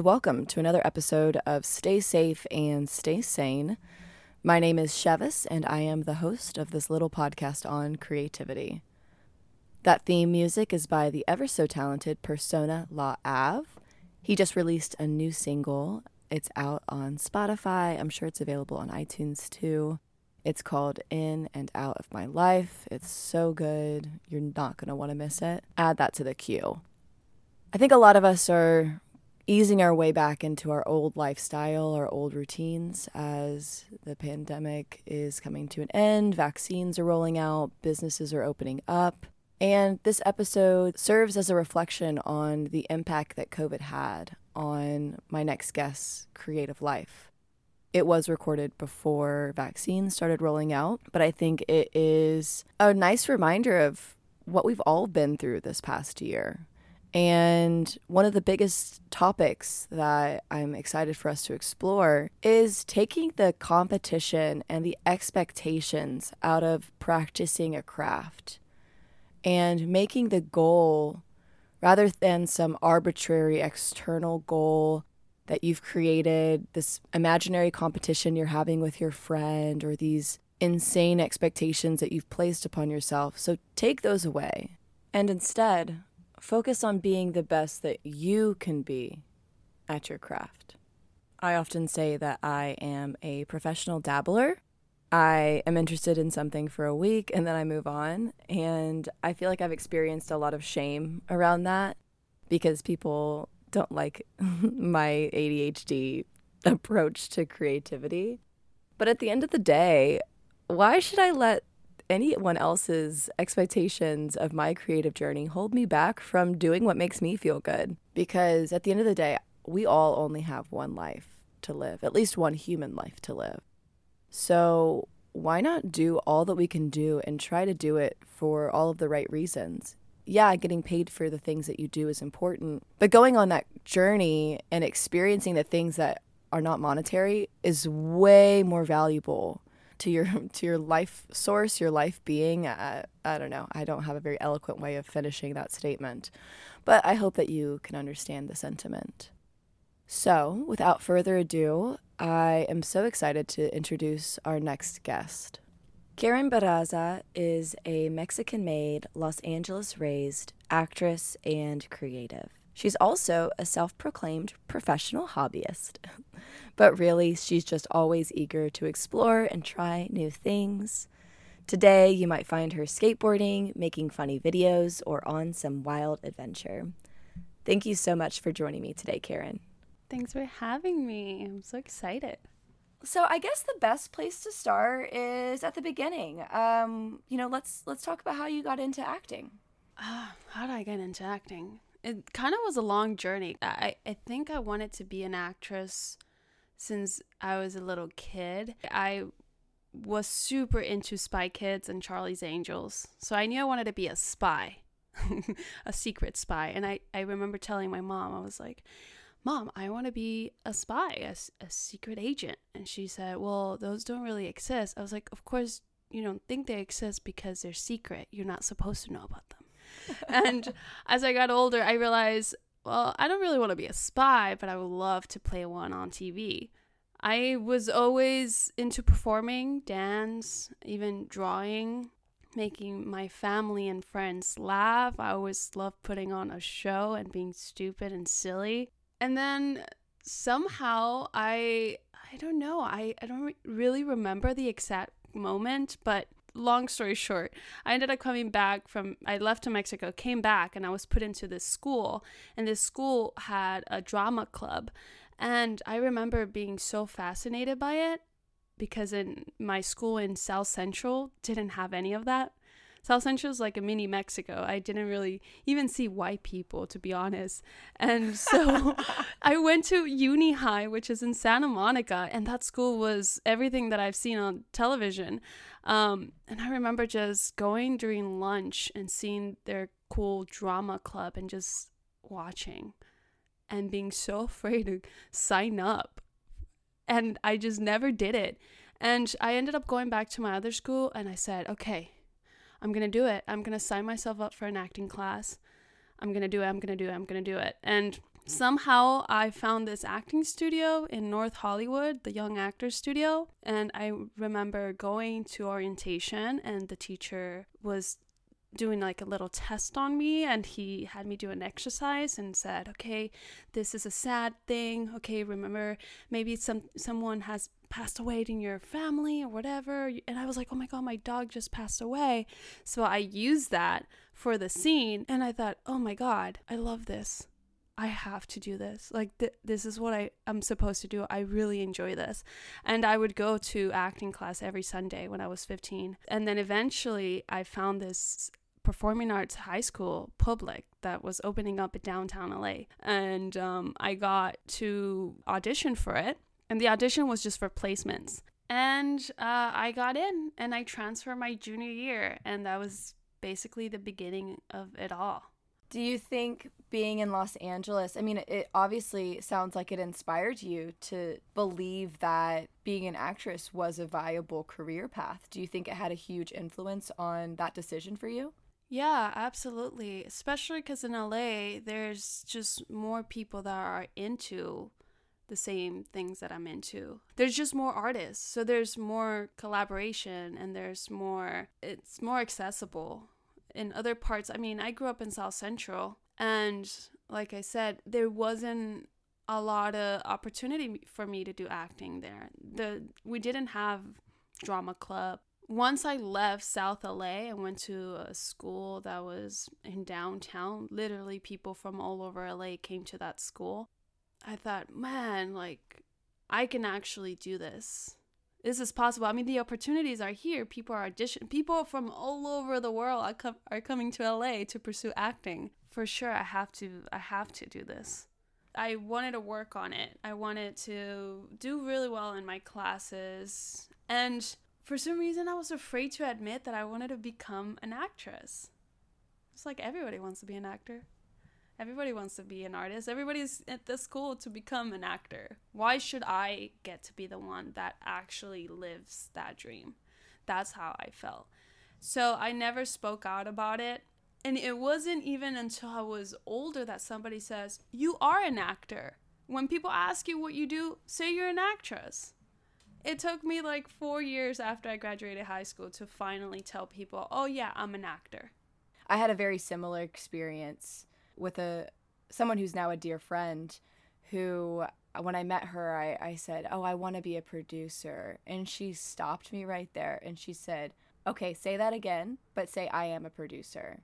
Welcome to another episode of Stay Safe and Stay Sane. My name is Chevis, and I am the host of this little podcast on creativity. That theme music is by the ever so talented Persona La Ave. He just released a new single. It's out on Spotify. I'm sure it's available on iTunes too. It's called In and Out of My Life. It's so good. You're not going to want to miss it. Add that to the queue. I think a lot of us are easing our way back into our old lifestyle, our old routines as the pandemic is coming to an end, vaccines are rolling out, businesses are opening up. And this episode serves as a reflection on the impact that COVID had on my next guest's creative life. It was recorded before vaccines started rolling out, but I think it is a nice reminder of what we've all been through this past year. And one of the biggest topics that I'm excited for us to explore is taking the competition and the expectations out of practicing a craft and making the goal rather than some arbitrary external goal that you've created, this imaginary competition you're having with your friend, or these insane expectations that you've placed upon yourself. So take those away and instead focus on being the best that you can be at your craft. I often say that I am a professional dabbler I am interested in something for a week and then I move on. And I feel like I've experienced a lot of shame around that because people don't like my ADHD approach to creativity. But at the end of the day, why should I let anyone else's expectations of my creative journey hold me back from doing what makes me feel good? Because at the end of the day, we all only have one life to live, at least one human life to live. So, why not do all that we can do and try to do it for all of the right reasons? Yeah, getting paid for the things that you do is important, but going on that journey and experiencing the things that are not monetary is way more valuable to your to your life source, your life being. I, I don't know. I don't have a very eloquent way of finishing that statement, but I hope that you can understand the sentiment. So, without further ado, I am so excited to introduce our next guest. Karen Barraza is a Mexican made, Los Angeles raised actress and creative. She's also a self proclaimed professional hobbyist. but really, she's just always eager to explore and try new things. Today, you might find her skateboarding, making funny videos, or on some wild adventure. Thank you so much for joining me today, Karen. Thanks for having me. I'm so excited. So I guess the best place to start is at the beginning. Um, you know, let's let's talk about how you got into acting. Uh, how did I get into acting? It kind of was a long journey. I I think I wanted to be an actress since I was a little kid. I was super into Spy Kids and Charlie's Angels. So I knew I wanted to be a spy. a secret spy. And I, I remember telling my mom, I was like, Mom, I want to be a spy, a, a secret agent. And she said, Well, those don't really exist. I was like, Of course, you don't think they exist because they're secret. You're not supposed to know about them. And as I got older, I realized, well, I don't really want to be a spy, but I would love to play one on TV. I was always into performing, dance, even drawing, making my family and friends laugh. I always loved putting on a show and being stupid and silly. And then somehow I I don't know. I I don't re- really remember the exact moment, but long story short, I ended up coming back from I left to Mexico, came back and I was put into this school and this school had a drama club. And I remember being so fascinated by it because in my school in South Central didn't have any of that. South Central is like a mini Mexico. I didn't really even see white people, to be honest. And so I went to Uni High, which is in Santa Monica, and that school was everything that I've seen on television. Um, and I remember just going during lunch and seeing their cool drama club and just watching and being so afraid to sign up. And I just never did it. And I ended up going back to my other school and I said, okay, I'm going to do it. I'm going to sign myself up for an acting class. I'm going to do it. I'm going to do it. I'm going to do it. And somehow I found this acting studio in North Hollywood, the Young Actors Studio. And I remember going to orientation, and the teacher was doing like a little test on me and he had me do an exercise and said okay this is a sad thing okay remember maybe some someone has passed away in your family or whatever and i was like oh my god my dog just passed away so i used that for the scene and i thought oh my god i love this I have to do this. Like, th- this is what I, I'm supposed to do. I really enjoy this. And I would go to acting class every Sunday when I was 15. And then eventually I found this performing arts high school public that was opening up in downtown LA. And um, I got to audition for it. And the audition was just for placements. And uh, I got in and I transferred my junior year. And that was basically the beginning of it all. Do you think being in Los Angeles, I mean, it obviously sounds like it inspired you to believe that being an actress was a viable career path. Do you think it had a huge influence on that decision for you? Yeah, absolutely. Especially because in LA, there's just more people that are into the same things that I'm into. There's just more artists. So there's more collaboration and there's more, it's more accessible in other parts. I mean, I grew up in South Central, and like I said, there wasn't a lot of opportunity for me to do acting there. The we didn't have drama club. Once I left South LA and went to a school that was in downtown, literally people from all over LA came to that school. I thought, man, like I can actually do this this is possible. I mean, the opportunities are here. People are audition. People from all over the world are, com- are coming to LA to pursue acting. For sure, I have to. I have to do this. I wanted to work on it. I wanted to do really well in my classes, and for some reason, I was afraid to admit that I wanted to become an actress. It's like everybody wants to be an actor. Everybody wants to be an artist. Everybody's at the school to become an actor. Why should I get to be the one that actually lives that dream? That's how I felt. So I never spoke out about it. And it wasn't even until I was older that somebody says, You are an actor. When people ask you what you do, say you're an actress. It took me like four years after I graduated high school to finally tell people, Oh, yeah, I'm an actor. I had a very similar experience with a someone who's now a dear friend who when I met her I, I said, Oh, I wanna be a producer and she stopped me right there and she said, Okay, say that again, but say I am a producer.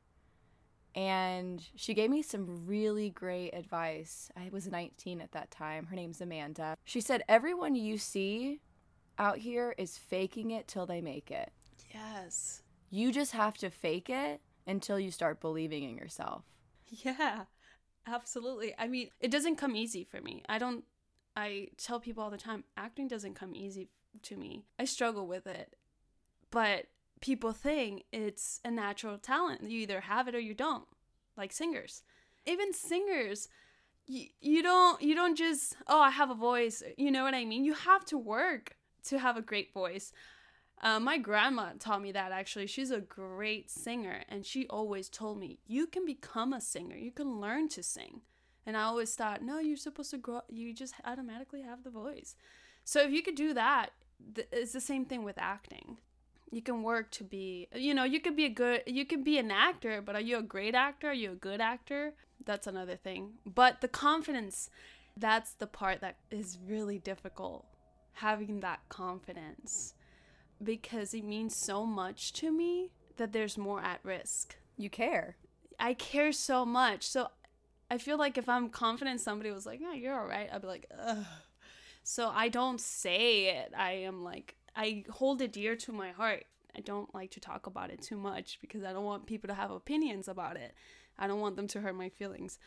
And she gave me some really great advice. I was 19 at that time. Her name's Amanda. She said, Everyone you see out here is faking it till they make it. Yes. You just have to fake it until you start believing in yourself. Yeah, absolutely. I mean, it doesn't come easy for me. I don't, I tell people all the time, acting doesn't come easy to me. I struggle with it. But people think it's a natural talent. You either have it or you don't, like singers. Even singers, you, you don't you don't just oh I have a voice. You know what I mean? You have to work to have a great voice. Uh, my grandma taught me that actually. She's a great singer, and she always told me, You can become a singer, you can learn to sing. And I always thought, No, you're supposed to grow, you just automatically have the voice. So if you could do that, th- it's the same thing with acting. You can work to be, you know, you could be a good, you could be an actor, but are you a great actor? Are you a good actor? That's another thing. But the confidence, that's the part that is really difficult. Having that confidence because it means so much to me that there's more at risk. You care. I care so much. So I feel like if I'm confident somebody was like, yeah, you're all right, I'd be like, ugh. So I don't say it. I am like, I hold it dear to my heart. I don't like to talk about it too much because I don't want people to have opinions about it. I don't want them to hurt my feelings.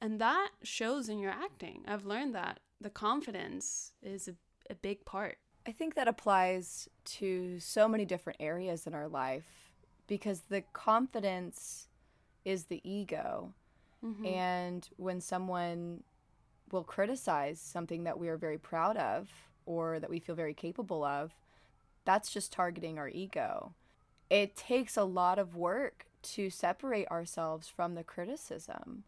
And that shows in your acting. I've learned that the confidence is a, a big part. I think that applies to so many different areas in our life because the confidence is the ego. Mm-hmm. And when someone will criticize something that we are very proud of or that we feel very capable of, that's just targeting our ego. It takes a lot of work to separate ourselves from the criticism.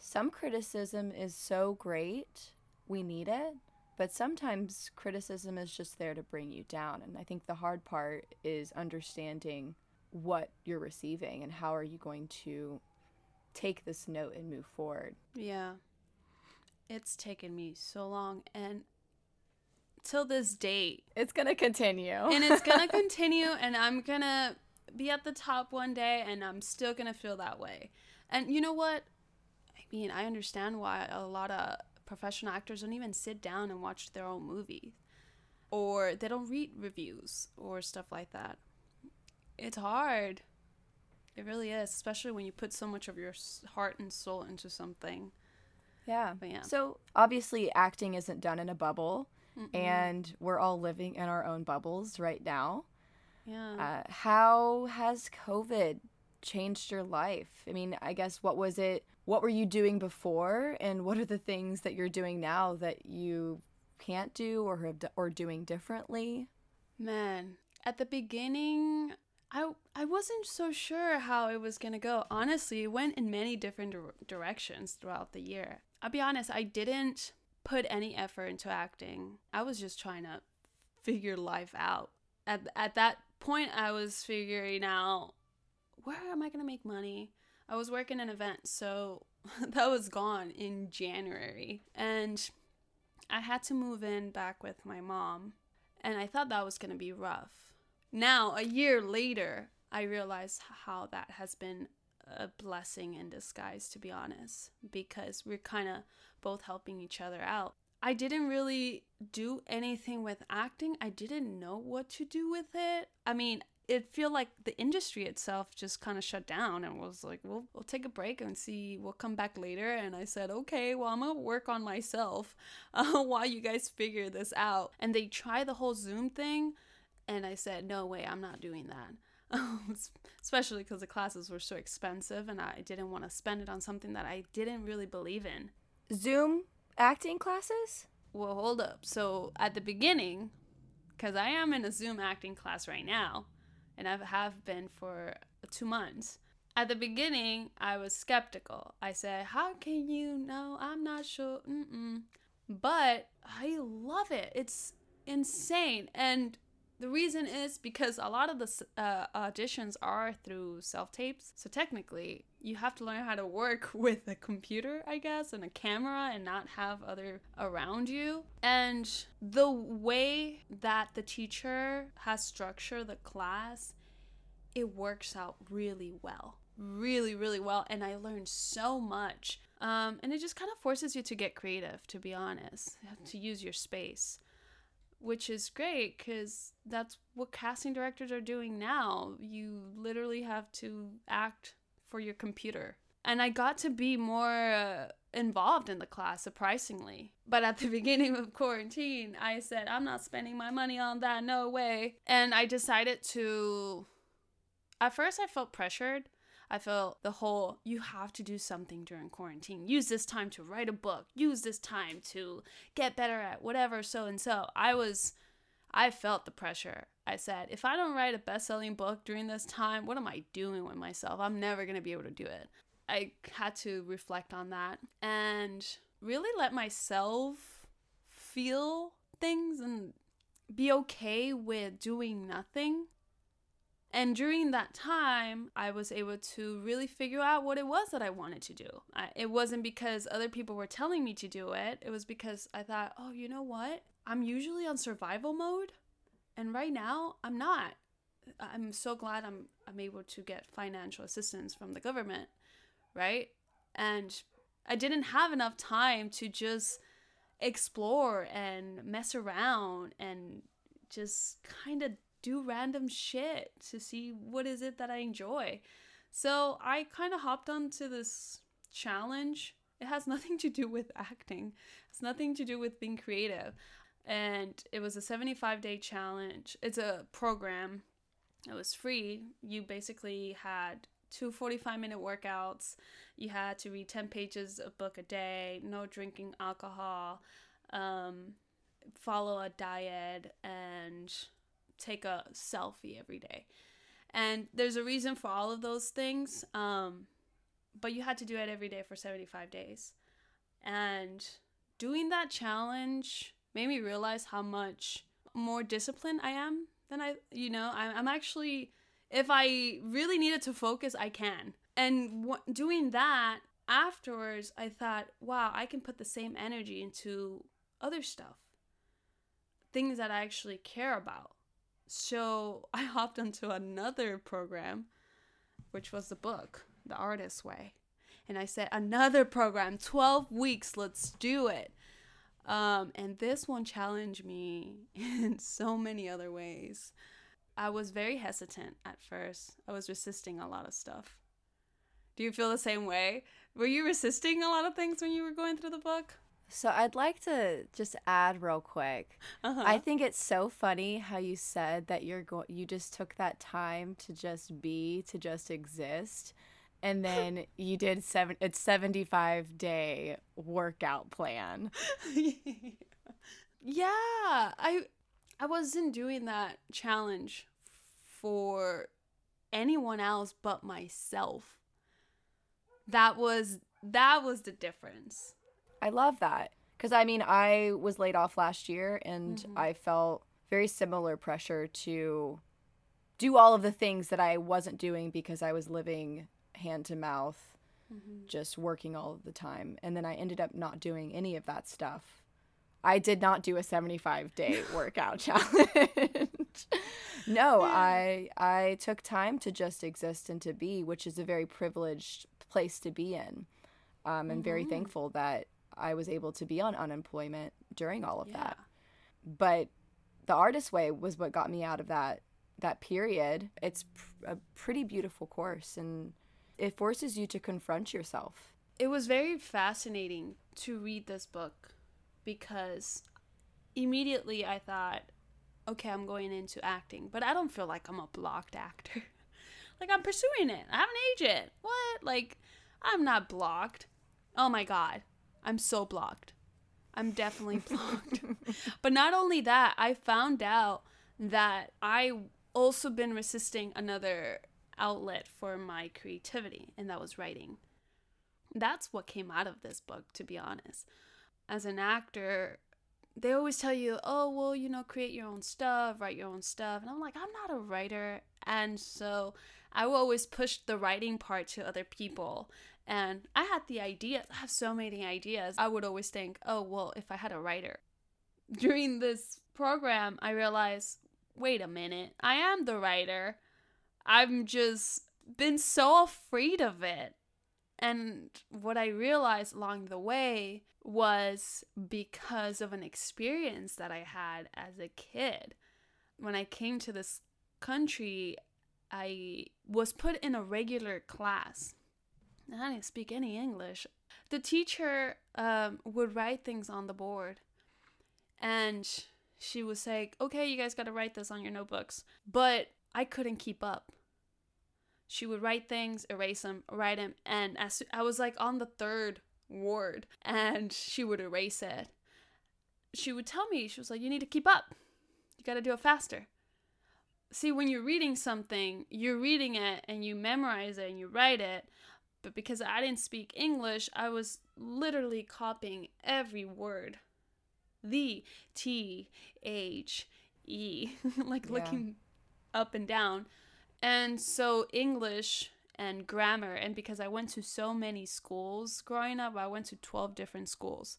some criticism is so great, we need it. But sometimes criticism is just there to bring you down. And I think the hard part is understanding what you're receiving and how are you going to take this note and move forward. Yeah. It's taken me so long and till this date. It's going to continue. and it's going to continue and I'm going to be at the top one day and I'm still going to feel that way. And you know what? I mean, I understand why a lot of professional actors don't even sit down and watch their own movie or they don't read reviews or stuff like that. It's hard. It really is, especially when you put so much of your heart and soul into something. Yeah. But yeah. So obviously, acting isn't done in a bubble, Mm-mm. and we're all living in our own bubbles right now. Yeah. Uh, how has COVID changed your life? I mean, I guess what was it? What were you doing before, and what are the things that you're doing now that you can't do or have or doing differently? Man, at the beginning, I I wasn't so sure how it was gonna go. Honestly, it went in many different dir- directions throughout the year. I'll be honest, I didn't put any effort into acting. I was just trying to figure life out. At at that point, I was figuring out where am I gonna make money. I was working an event, so that was gone in January, and I had to move in back with my mom, and I thought that was gonna be rough. Now, a year later, I realize how that has been a blessing in disguise, to be honest, because we're kind of both helping each other out. I didn't really do anything with acting. I didn't know what to do with it. I mean, it feel like the industry itself just kind of shut down and was like, "We'll we'll take a break and see. We'll come back later." And I said, "Okay, well, I'm gonna work on myself uh, while you guys figure this out." And they try the whole Zoom thing, and I said, "No way, I'm not doing that." Especially because the classes were so expensive, and I didn't want to spend it on something that I didn't really believe in. Zoom acting classes? Well, hold up. So at the beginning, because I am in a Zoom acting class right now and I have been for two months. At the beginning, I was skeptical. I said, How can you know? I'm not sure. Mm-mm. But I love it. It's insane. And the reason is because a lot of the uh, auditions are through self tapes. So technically, you have to learn how to work with a computer, I guess, and a camera and not have other around you. And the way that the teacher has structured the class, it works out really well. Really, really well. And I learned so much. Um, and it just kind of forces you to get creative, to be honest, to use your space which is great because that's what casting directors are doing now. You literally have to act for your computer. And I got to be more uh, involved in the class, surprisingly. But at the beginning of quarantine, I said, I'm not spending my money on that, no way. And I decided to. At first, I felt pressured I felt the whole you have to do something during quarantine. Use this time to write a book. Use this time to get better at whatever so and so. I was I felt the pressure. I said, if I don't write a best-selling book during this time, what am I doing with myself? I'm never going to be able to do it. I had to reflect on that and really let myself feel things and be okay with doing nothing and during that time, I was able to really figure out what it was that I wanted to do. I, it wasn't because other people were telling me to do it, it was because I thought, oh, you know what? I'm usually on survival mode, and right now I'm not. I'm so glad I'm I'm able to get financial assistance from the government, right? And I didn't have enough time to just explore and mess around and just kind of do random shit to see what is it that I enjoy. So I kind of hopped onto this challenge. It has nothing to do with acting. It's nothing to do with being creative. And it was a 75 day challenge. It's a program. It was free. You basically had two 45 minute workouts. You had to read 10 pages of book a day, no drinking alcohol, um, follow a diet, and take a selfie every day. And there's a reason for all of those things. Um, but you had to do it every day for 75 days. And doing that challenge made me realize how much more disciplined I am than I, you know, I'm, actually, if I really needed to focus, I can. And w- doing that afterwards, I thought, wow, I can put the same energy into other stuff, things that I actually care about. So I hopped onto another program, which was the book, The Artist's Way. And I said, another program, 12 weeks, let's do it. Um, and this one challenged me in so many other ways. I was very hesitant at first. I was resisting a lot of stuff. Do you feel the same way? Were you resisting a lot of things when you were going through the book? So I'd like to just add real quick. Uh-huh. I think it's so funny how you said that you're going you just took that time to just be, to just exist. And then you did seven it's 75 day workout plan. yeah, I I wasn't doing that challenge for anyone else but myself that was that was the difference. I love that because I mean I was laid off last year and mm-hmm. I felt very similar pressure to do all of the things that I wasn't doing because I was living hand to mouth, mm-hmm. just working all of the time. And then I ended up not doing any of that stuff. I did not do a 75 day workout challenge. no. I I took time to just exist and to be, which is a very privileged place to be in. Um, I'm mm-hmm. very thankful that I was able to be on unemployment during all of yeah. that. But the artist way was what got me out of that that period. It's pr- a pretty beautiful course and it forces you to confront yourself. It was very fascinating to read this book because immediately I thought, okay, I'm going into acting, but I don't feel like I'm a blocked actor. Like I'm pursuing it. I have an agent. What? Like I'm not blocked. Oh my god. I'm so blocked. I'm definitely blocked. but not only that, I found out that I also been resisting another outlet for my creativity and that was writing. That's what came out of this book to be honest. As an actor, they always tell you, "Oh, well, you know, create your own stuff, write your own stuff." And I'm like, "I'm not a writer." And so I will always push the writing part to other people. And I had the ideas, I have so many ideas. I would always think, oh, well, if I had a writer. During this program, I realized, wait a minute, I am the writer. I'm just been so afraid of it. And what I realized along the way was because of an experience that I had as a kid. When I came to this country, I was put in a regular class. I didn't speak any English. The teacher um, would write things on the board, and she would say, "Okay, you guys got to write this on your notebooks." But I couldn't keep up. She would write things, erase them, write them, and as I was like on the third word, and she would erase it. She would tell me, she was like, "You need to keep up. You got to do it faster." see when you're reading something you're reading it and you memorize it and you write it but because i didn't speak english i was literally copying every word. The t h e like yeah. looking up and down. And so english and grammar and because i went to so many schools growing up i went to 12 different schools.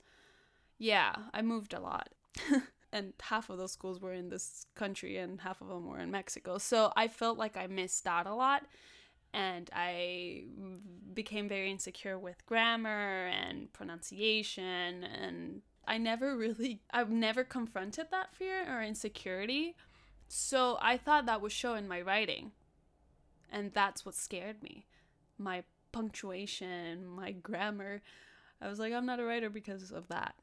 Yeah i moved a lot. And half of those schools were in this country and half of them were in Mexico. So I felt like I missed out a lot and I became very insecure with grammar and pronunciation and I never really I've never confronted that fear or insecurity. So I thought that would show in my writing. And that's what scared me. My punctuation, my grammar. I was like I'm not a writer because of that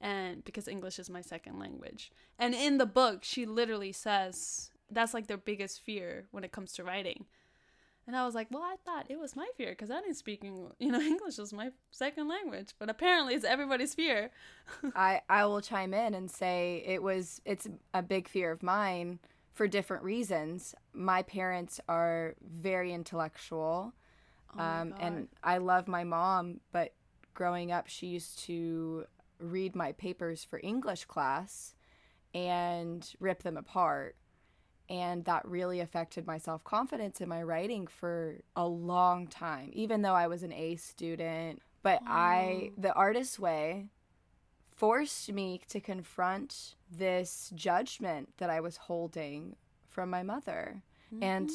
and because English is my second language. And in the book, she literally says that's like their biggest fear when it comes to writing. And I was like, well, I thought it was my fear because I didn't speak, English. you know, English was my second language, but apparently it's everybody's fear. I I will chime in and say it was it's a big fear of mine for different reasons. My parents are very intellectual. Oh um, and I love my mom, but growing up, she used to read my papers for English class and rip them apart. And that really affected my self confidence in my writing for a long time, even though I was an A student. But I, the artist's way, forced me to confront this judgment that I was holding from my mother. And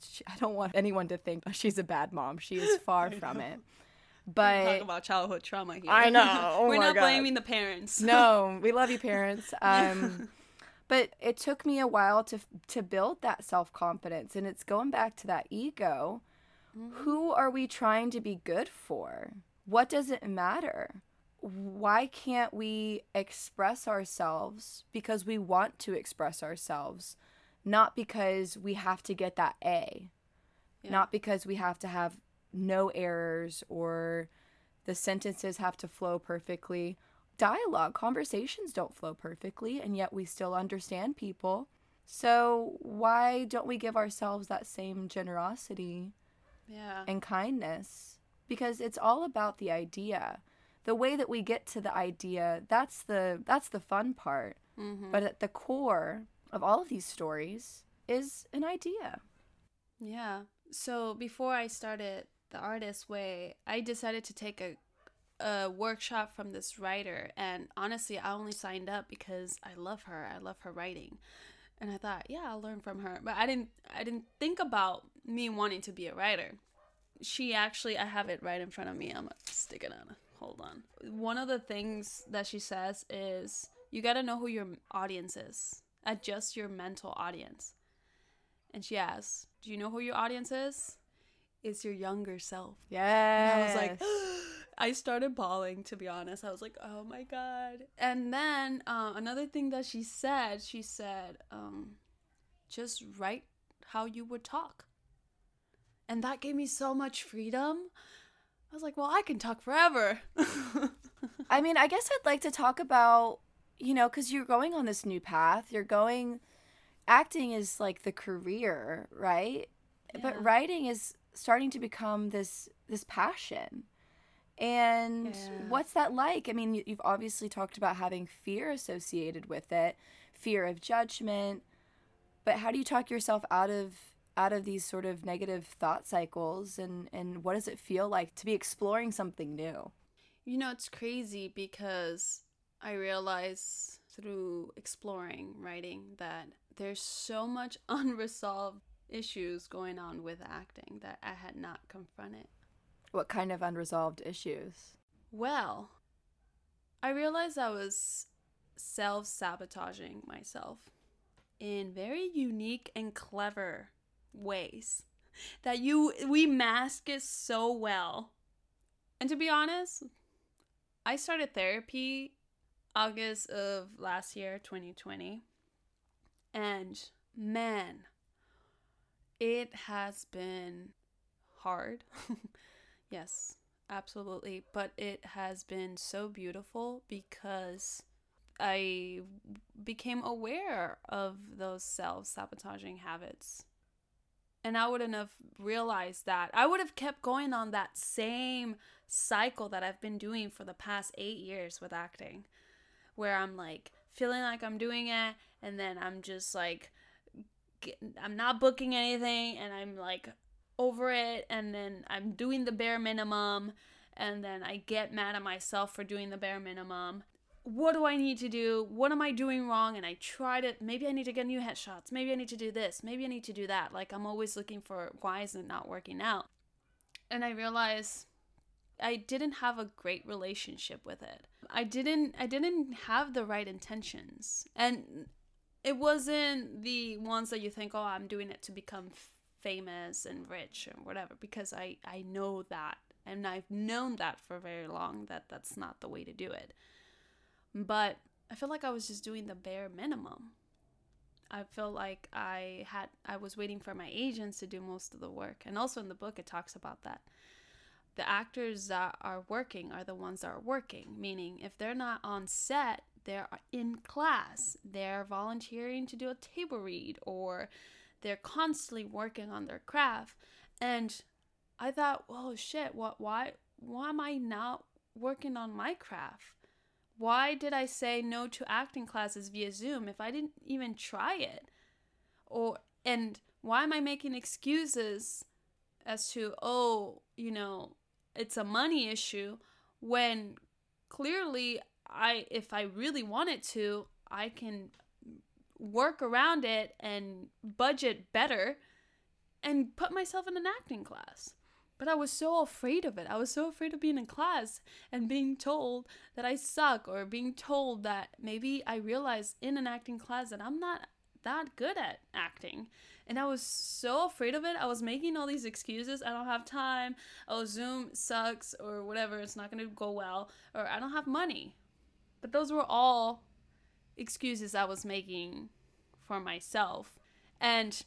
she, I don't want anyone to think she's a bad mom. She is far from it. But talk about childhood trauma here. I know. Oh We're not God. blaming the parents. no, we love you, parents. Um, but it took me a while to to build that self confidence, and it's going back to that ego. Mm-hmm. Who are we trying to be good for? What does it matter? Why can't we express ourselves because we want to express ourselves, not because we have to get that A, Yeah. not because we have to have no errors or the sentences have to flow perfectly. Dialogue, conversations don't flow perfectly, and yet we still understand people. So, why don't we give ourselves that same generosity Yeah. and kindness? Because it's all about the idea. The way that we get to the idea, that's the that's the fun part. Mm-hmm. But at the core of all of these stories is an idea. Yeah. So before I started the artist way, I decided to take a a workshop from this writer and honestly, I only signed up because I love her. I love her writing. And I thought, yeah, I'll learn from her. But I didn't I didn't think about me wanting to be a writer. She actually I have it right in front of me. I'm gonna stick it on. Hold on. One of the things that she says is you got to know who your audience is. Adjust your mental audience. And she asks, Do you know who your audience is? It's your younger self. Yeah. I was like, I started bawling, to be honest. I was like, oh my God. And then uh, another thing that she said, she said, um, just write how you would talk. And that gave me so much freedom. I was like, well, I can talk forever. I mean, I guess I'd like to talk about, you know, because you're going on this new path. You're going, acting is like the career, right? Yeah. But writing is starting to become this this passion. And Yeah. what's that like? I mean, you- you've obviously talked about having fear associated with it, fear of judgment. But how do you talk yourself out of out of these sort of negative thought cycles and and what does it feel like to be exploring something new? You know, it's crazy because I realize through exploring writing that there's so much unresolved issues going on with acting that I had not confronted. What kind of unresolved issues? Well, I realized I was self sabotaging myself in very unique and clever ways that you we mask it so well. And to be honest, I started therapy August of last year, 2020. And man, it has been hard. yes, absolutely. But it has been so beautiful because I became aware of those self sabotaging habits. And I wouldn't have realized that. I would have kept going on that same cycle that I've been doing for the past eight years with acting, where I'm like feeling like I'm doing it, and then I'm just like, I'm not booking anything, and I'm like over it, and then I'm doing the bare minimum, and then I get mad at myself for doing the bare minimum. What do I need to do? What am I doing wrong? And I try to, maybe I need to get new headshots. Maybe I need to do this. Maybe I need to do that. Like, I'm always looking for why is it not working out? And I realized I didn't have a great relationship with it. I didn't I didn't have the right intentions. And it wasn't the ones that you think, "Oh, I'm doing it to become famous and rich and whatever," because I I know that and I've known that for very long that that's not the way to do it. But I feel like I was just doing the bare minimum. I feel like I had I was waiting for my agents to do most of the work. And also in the book it talks about that the actors that are working are the ones that are working, meaning if they're not on set, they're in class, they're volunteering to do a table read, or they're constantly working on their craft. And I thought, "Whoa, shit! What? Why? Why am I not working on my craft? Why did I say no to acting classes via Zoom if I didn't even try it? Or and why am I making excuses as to, oh, you know, it's a money issue when clearly I if I really wanted to, I can work around it and budget better and put myself in an acting class. But I was so afraid of it. I was so afraid of being in class and being told that I suck or being told that maybe I realized in an acting class that I'm not that good at acting. And I was so afraid of it. I was making all these excuses. I don't have time. Oh, Zoom sucks or whatever. It's not going to go well. Or I don't have money. But those were all excuses I was making for myself. And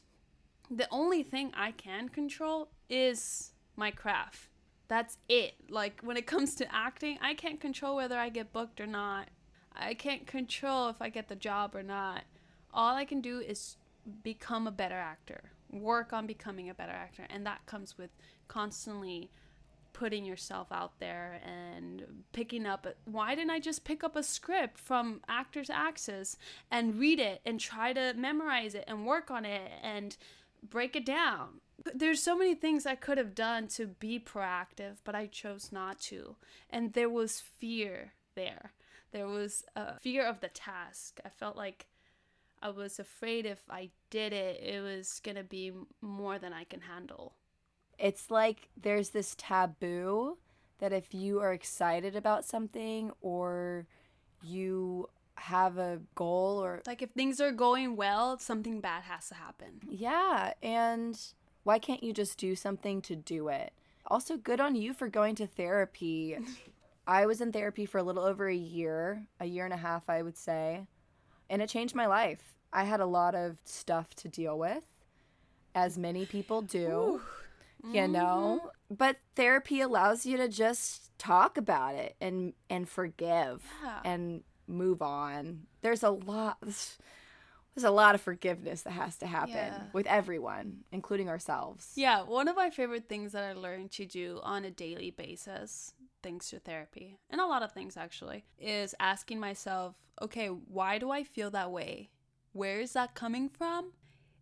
the only thing I can control is my craft. That's it. Like when it comes to acting, I can't control whether I get booked or not. I can't control if I get the job or not. All I can do is become a better actor, work on becoming a better actor. And that comes with constantly putting yourself out there and picking up why didn't i just pick up a script from actors access and read it and try to memorize it and work on it and break it down? There's so many things i could have done to be proactive but i chose not to. And there was fear there. There was a fear of the task. I felt like i was afraid if i did it it was going to be more than i can handle it's like there's this taboo that if you are excited about something or you have a goal or like if things are going well, something bad has to happen. Yeah, and why can't you just do something to do it? Also, good on you for going to therapy. I was in therapy for a little over a year, a year and a half, I would say, and it changed my life. I had a lot of stuff to deal with, as many people do. Ooh you know mm-hmm. but therapy allows you to just talk about it and and forgive yeah. and move on there's a lot there's a lot of forgiveness that has to happen yeah. with everyone including ourselves yeah one of my favorite things that i learned to do on a daily basis thanks to therapy and a lot of things actually is asking myself okay why do i feel that way where is that coming from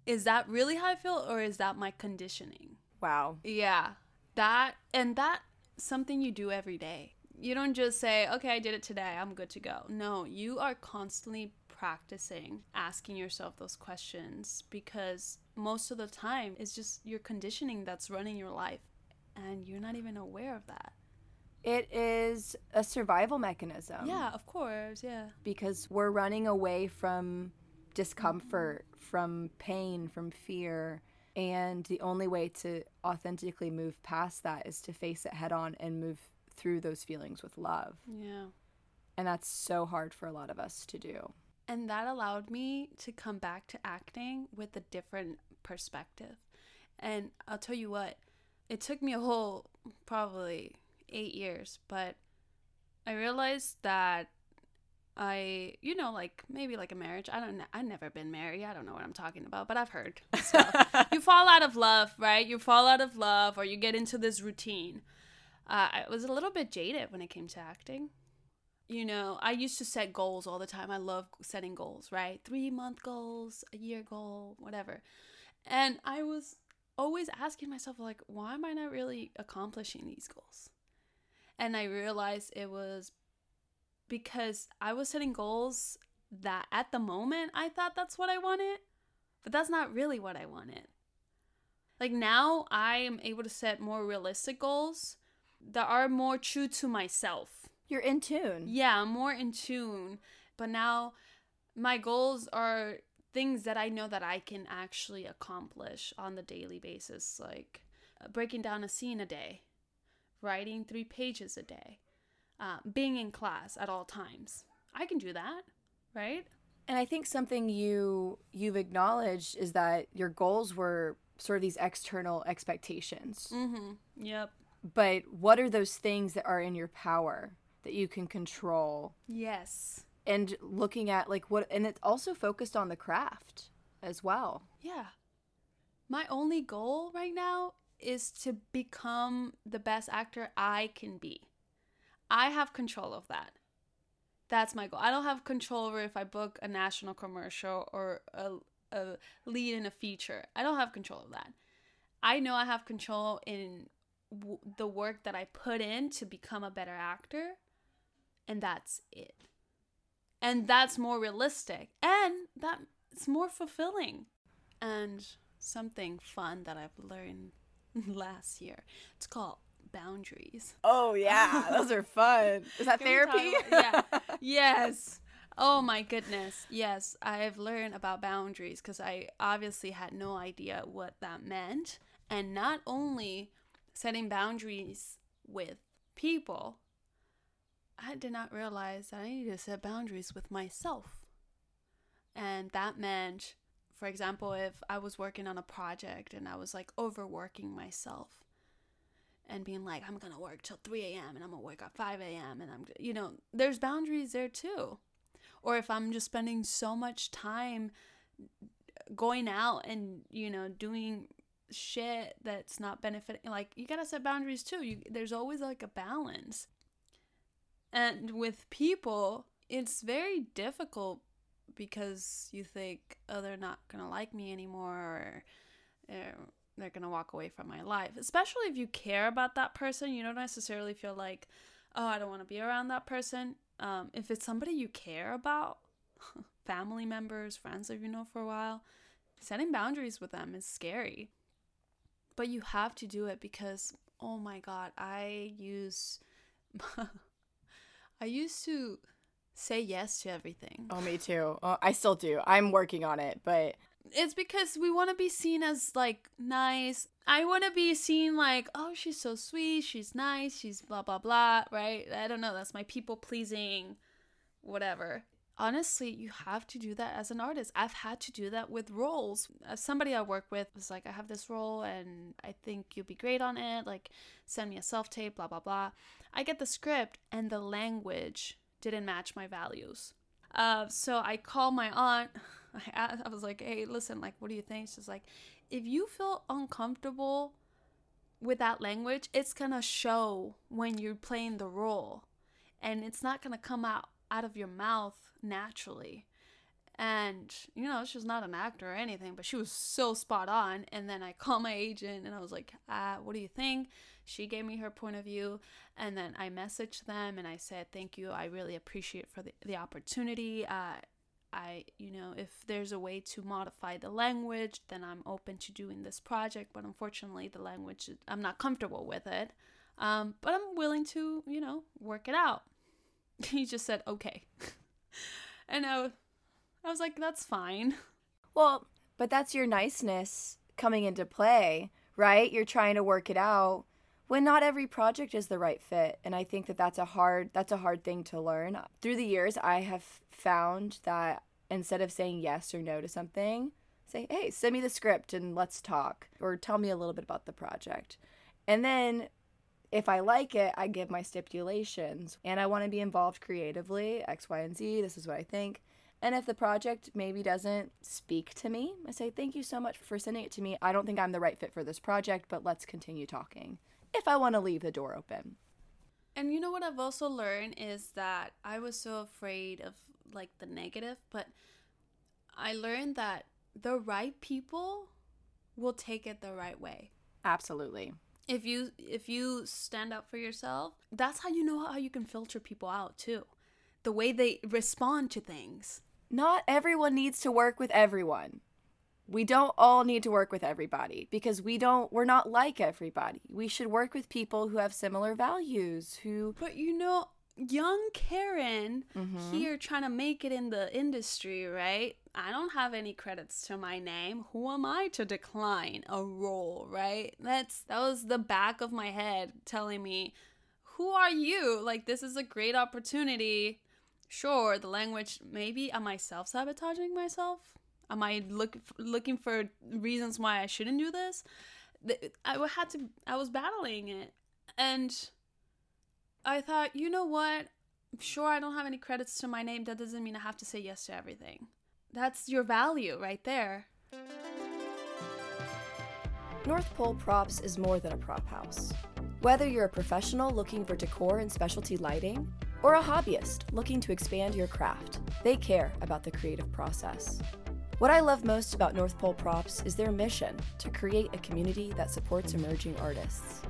is that really how i feel or is that my conditioning Wow. Yeah. That and that something you do every day. You don't just say, "Okay, I did it today. I'm good to go." No, you are constantly practicing asking yourself those questions because most of the time it's just your conditioning that's running your life and you're not even aware of that. It is a survival mechanism. Yeah, of course. Yeah. Because we're running away from discomfort, mm-hmm. from pain, from fear and the only way to authentically move past that is to face it head on and move through those feelings with love. Yeah. And that's so hard for a lot of us to do. And that allowed me to come back to acting with a different perspective. And I'll tell you what, it took me a whole probably eight years, but I realized that I, you know, like maybe like a marriage. I don't know. I've never been married. I don't know what I'm talking about, but I've heard you fall out of love, right? You fall out of love or you get into this routine. Uh, I was a little bit jaded when it came to acting. You know, I used to set goals all the time. I love setting goals, right? Three month goals, a year goal, whatever. And I was always asking myself, like, why am I not really accomplishing these goals? And I realized it was because I was setting goals that at the moment I thought that's what I wanted, but that's not really what I wanted. Like now I am able to set more realistic goals that are more true to myself. You're in tune. Yeah, I'm more in tune. But now my goals are things that I know that I can actually accomplish on the daily basis, like uh, breaking down a scene a day, writing three pages a day, uh, being in class at all times. I can do that, right? And I think something you you've acknowledged is that your goals were sort of these external expectations. Mm-hmm. Yep. But what are those things that are in your power that you can control? Yes. And looking at like what, and it's also focused on the craft as well. Yeah. My only goal right now is to become the best actor I can be. I have control of that. That's my goal. I don't have control over if I book a national commercial or a, a lead in a feature. I don't have control of that. I know I have control in w- the work that I put in to become a better actor, and that's it. And that's more realistic, and that's more fulfilling. And something fun that I've learned last year. It's called boundaries. Oh yeah, those are fun. Is that therapy? about- yeah. yes. Oh my goodness. Yes, I've learned about boundaries because I obviously had no idea what that meant. And not only setting boundaries with people, I did not realize that I needed to set boundaries with myself. And that meant, for example, if I was working on a project and I was like overworking myself, and being like, I'm gonna work till 3 a.m. and I'm gonna work at 5 a.m. and I'm, you know, there's boundaries there too. Or if I'm just spending so much time going out and, you know, doing shit that's not benefiting, like, you gotta set boundaries too. You, there's always like a balance. And with people, it's very difficult because you think, oh, they're not gonna like me anymore or, uh, they're gonna walk away from my life. Especially if you care about that person, you don't necessarily feel like, oh, I don't want to be around that person. Um, if it's somebody you care about, family members, friends that you know for a while, setting boundaries with them is scary. But you have to do it because, oh my god, I use, I used to say yes to everything. Oh, me too. I still do. I'm working on it, but it's because we want to be seen as like nice. I want to be seen like, oh, she's so sweet, she's nice, she's blah blah blah, right? I don't know, that's my people pleasing whatever. Honestly, you have to do that as an artist. I've had to do that with roles. As somebody I work with was like, I have this role and I think you'll be great on it. Like, send me a self tape, blah, blah, blah. I get the script and the language didn't match my values. Uh, so I call my aunt. I, asked, I was like, hey, listen, like, what do you think? She's like, if you feel uncomfortable with that language, it's gonna show when you're playing the role, and it's not gonna come out out of your mouth naturally. And you know, she's not an actor or anything, but she was so spot on. And then I called my agent and I was like, uh, what do you think? She gave me her point of view, and then I messaged them and I said, thank you. I really appreciate for the, the opportunity. Uh, I, you know, if there's a way to modify the language, then I'm open to doing this project. But unfortunately, the language, I'm not comfortable with it. Um, but I'm willing to, you know, work it out. He just said, okay. and I, I was like, that's fine. well, but that's your niceness coming into play, right? You're trying to work it out when not every project is the right fit and i think that that's a hard that's a hard thing to learn. Through the years i have found that instead of saying yes or no to something say hey send me the script and let's talk or tell me a little bit about the project. And then if i like it i give my stipulations. And i want to be involved creatively x y and z this is what i think. And if the project maybe doesn't speak to me i say thank you so much for sending it to me. I don't think i'm the right fit for this project but let's continue talking if I want to leave the door open. And you know what I've also learned is that I was so afraid of like the negative, but I learned that the right people will take it the right way. Absolutely. If you if you stand up for yourself, that's how you know how you can filter people out too. The way they respond to things. Not everyone needs to work with everyone we don't all need to work with everybody because we don't we're not like everybody. We should work with people who have similar values who but you know young karen mm-hmm. here trying to make it in the industry right? I don't have any credits to my name. Who am i to decline a role right? That's that was the back of my head telling me who are you? Like this is a great opportunity. Sure the language maybe am i self-sabotaging myself Am I look looking for reasons why I shouldn't do this? I had to. I was battling it, and I thought, you know what? Sure, I don't have any credits to my name. That doesn't mean I have to say yes to everything. That's your value right there. North Pole Props is more than a prop house. Whether you're a professional looking for decor and specialty lighting, or a hobbyist looking to expand your craft, they care about the creative process. What I love most about North Pole Props is their mission to create a community that supports emerging artists.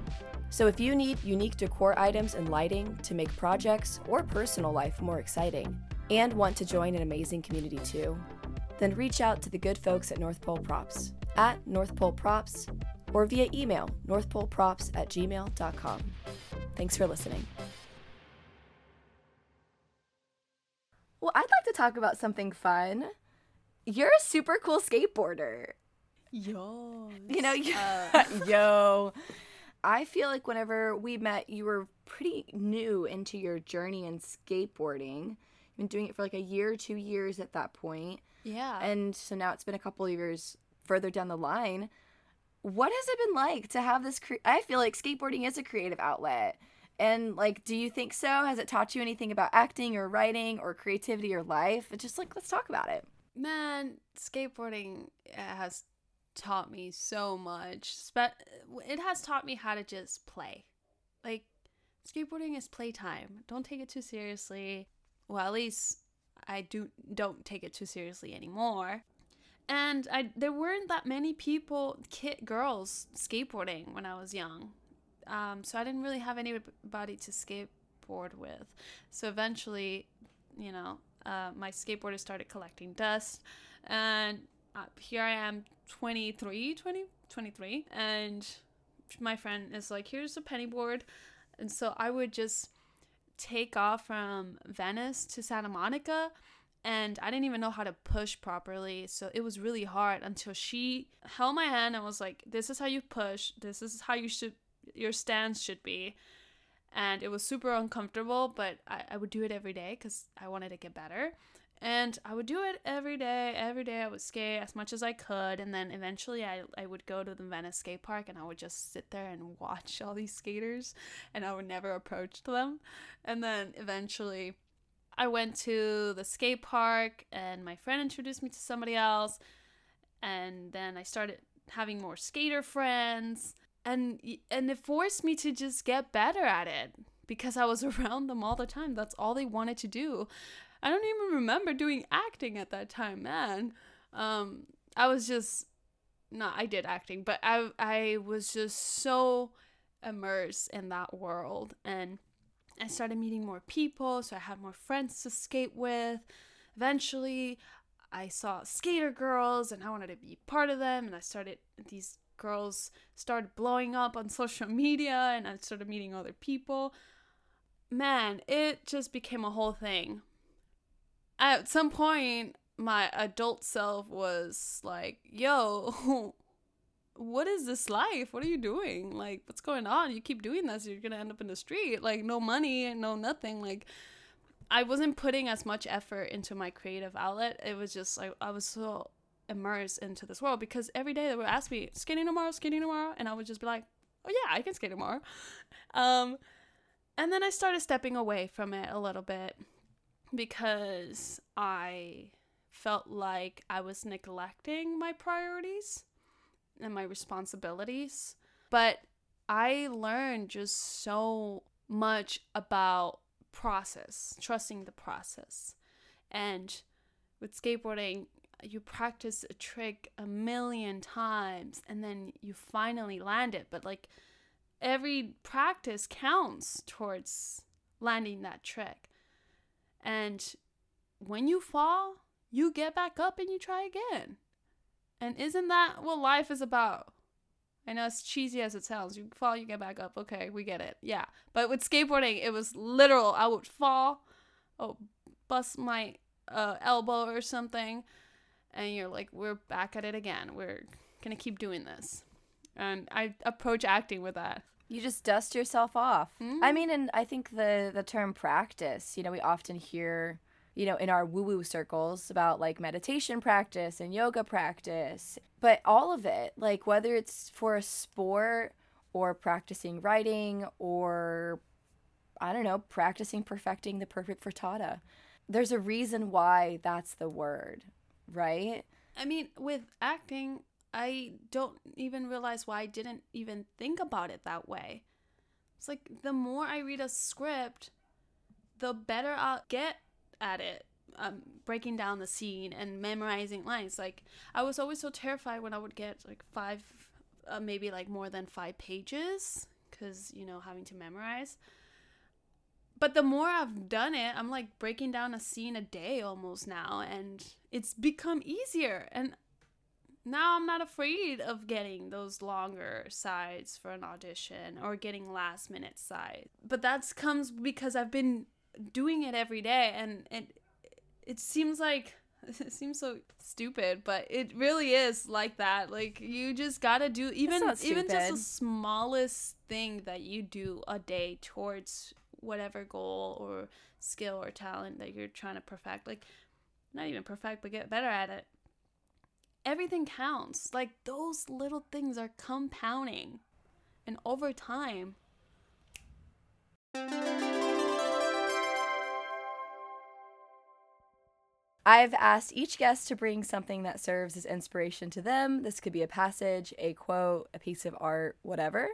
So if you need unique decor items and lighting to make projects or personal life more exciting, and want to join an amazing community too, then reach out to the good folks at North Pole Props at North Pole Props or via email northpoleprops at gmail.com. Thanks for listening. Well, I'd like to talk about something fun. You're a super cool skateboarder. Yo. You know, you, yo. I feel like whenever we met, you were pretty new into your journey in skateboarding. You've been doing it for like a year, two years at that point. Yeah. And so now it's been a couple of years further down the line. What has it been like to have this? Cre- I feel like skateboarding is a creative outlet. And like, do you think so? Has it taught you anything about acting or writing or creativity or life? It's just like, let's talk about it. Man, skateboarding has taught me so much. It has taught me how to just play. Like, skateboarding is playtime. Don't take it too seriously. Well, at least I do don't take it too seriously anymore. And I there weren't that many people, kid girls skateboarding when I was young. Um, so I didn't really have anybody to skateboard with. So eventually, you know, uh, my skateboarder started collecting dust, and uh, here I am, 23, 20, 23, and my friend is like, "Here's a penny board," and so I would just take off from Venice to Santa Monica and I didn't even know how to push properly. So it was really hard until she held my hand and was like, "This is how you push. This is how you should your stance should be." And it was super uncomfortable, but I, I would do it every day because I wanted to get better. And I would do it every day. Every day I would skate as much as I could. And then eventually I, I would go to the Venice skate park and I would just sit there and watch all these skaters and I would never approach them. And then eventually I went to the skate park and my friend introduced me to somebody else. And then I started having more skater friends. And, and it forced me to just get better at it because I was around them all the time. That's all they wanted to do. I don't even remember doing acting at that time, man. Um, I was just no, I did acting, but I I was just so immersed in that world and I started meeting more people, so I had more friends to skate with. Eventually, I saw skater girls and I wanted to be part of them and I started these girls started blowing up on social media and I started meeting other people. Man, it just became a whole thing at some point my adult self was like, yo, what is this life? What are you doing? Like, what's going on? You keep doing this, you're gonna end up in the street. Like, no money, no nothing. Like, I wasn't putting as much effort into my creative outlet. It was just like I was so immersed into this world because every day they would ask me, skating tomorrow, skating tomorrow, and I would just be like, oh yeah, I can skate tomorrow. Um, and then I started stepping away from it a little bit because I felt like I was neglecting my priorities and my responsibilities. But I learned just so much about process, trusting the process. And with skateboarding, you practice a trick a million times and then you finally land it. But like every practice counts towards landing that trick. And when you fall, you get back up and you try again. And isn't that what life is about? I know it's cheesy as it sounds. You fall, you get back up. Okay, we get it. Yeah. But with skateboarding, it was literal. I would fall, oh, bust my uh, elbow or something, and you're like, we're back at it again. We're gonna keep doing this. And I approach acting with that. You just dust yourself off. Mm-hmm. I mean, and I think the the term practice, you know, we often hear, you know, in our woo-woo circles about like meditation practice and yoga practice, but all of it, like whether it's for a sport or practicing writing or I don't know, practicing perfecting the perfect frittata. There's a reason why that's the word, right? I mean, with acting, I don't even realize why I didn't even think about it that way. It's like the more I read a script, the better I'll get at it. Um, breaking down the scene and memorizing lines. Like I was always so terrified when I would get like five, uh, maybe like more than five pages, because you know having to memorize. But the more I've done it, I'm like breaking down a scene a day almost now, and it's become easier. And now I'm not afraid of getting those longer sides for an audition or getting last minute sides. But that comes because I've been doing it every day and it it seems like it seems so stupid, but it really is like that. Like you just got to do even even just the smallest thing that you do a day towards whatever goal or skill or talent that you're trying to perfect. Like not even perfect, but get better at it everything counts. Like those little things are compounding. And over time, I've asked each guest to bring something that serves as inspiration to them. This could be a passage, a quote, a piece of art, whatever.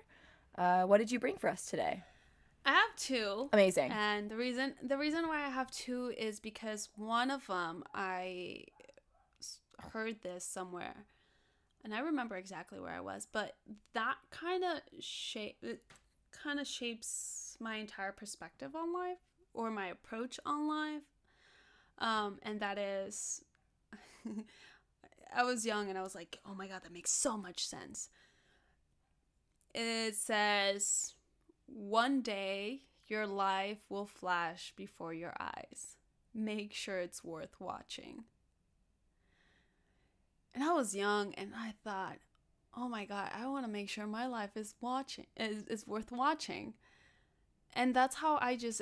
Uh, what did you bring for us today? Have two. Amazing. And the reason the reason why I have two is because one of them I heard this somewhere and I remember exactly where I was, but that kind of shape it kind of shapes my entire perspective on life or my approach on life. Um, and that is I was young and I was like, "Oh my god, that makes so much sense." It says, "One day your life will flash before your eyes. Make sure it's worth watching." And I was young and I thought, oh my God, I want to make sure my life is watching is, is worth watching. And that's how I just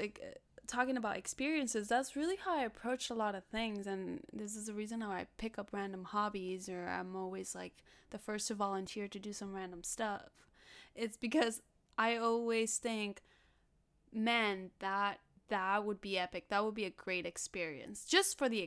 talking about experiences, that's really how I approach a lot of things. And this is the reason how I pick up random hobbies or I'm always like the first to volunteer to do some random stuff. It's because I always think, man, that that would be epic. That would be a great experience just for the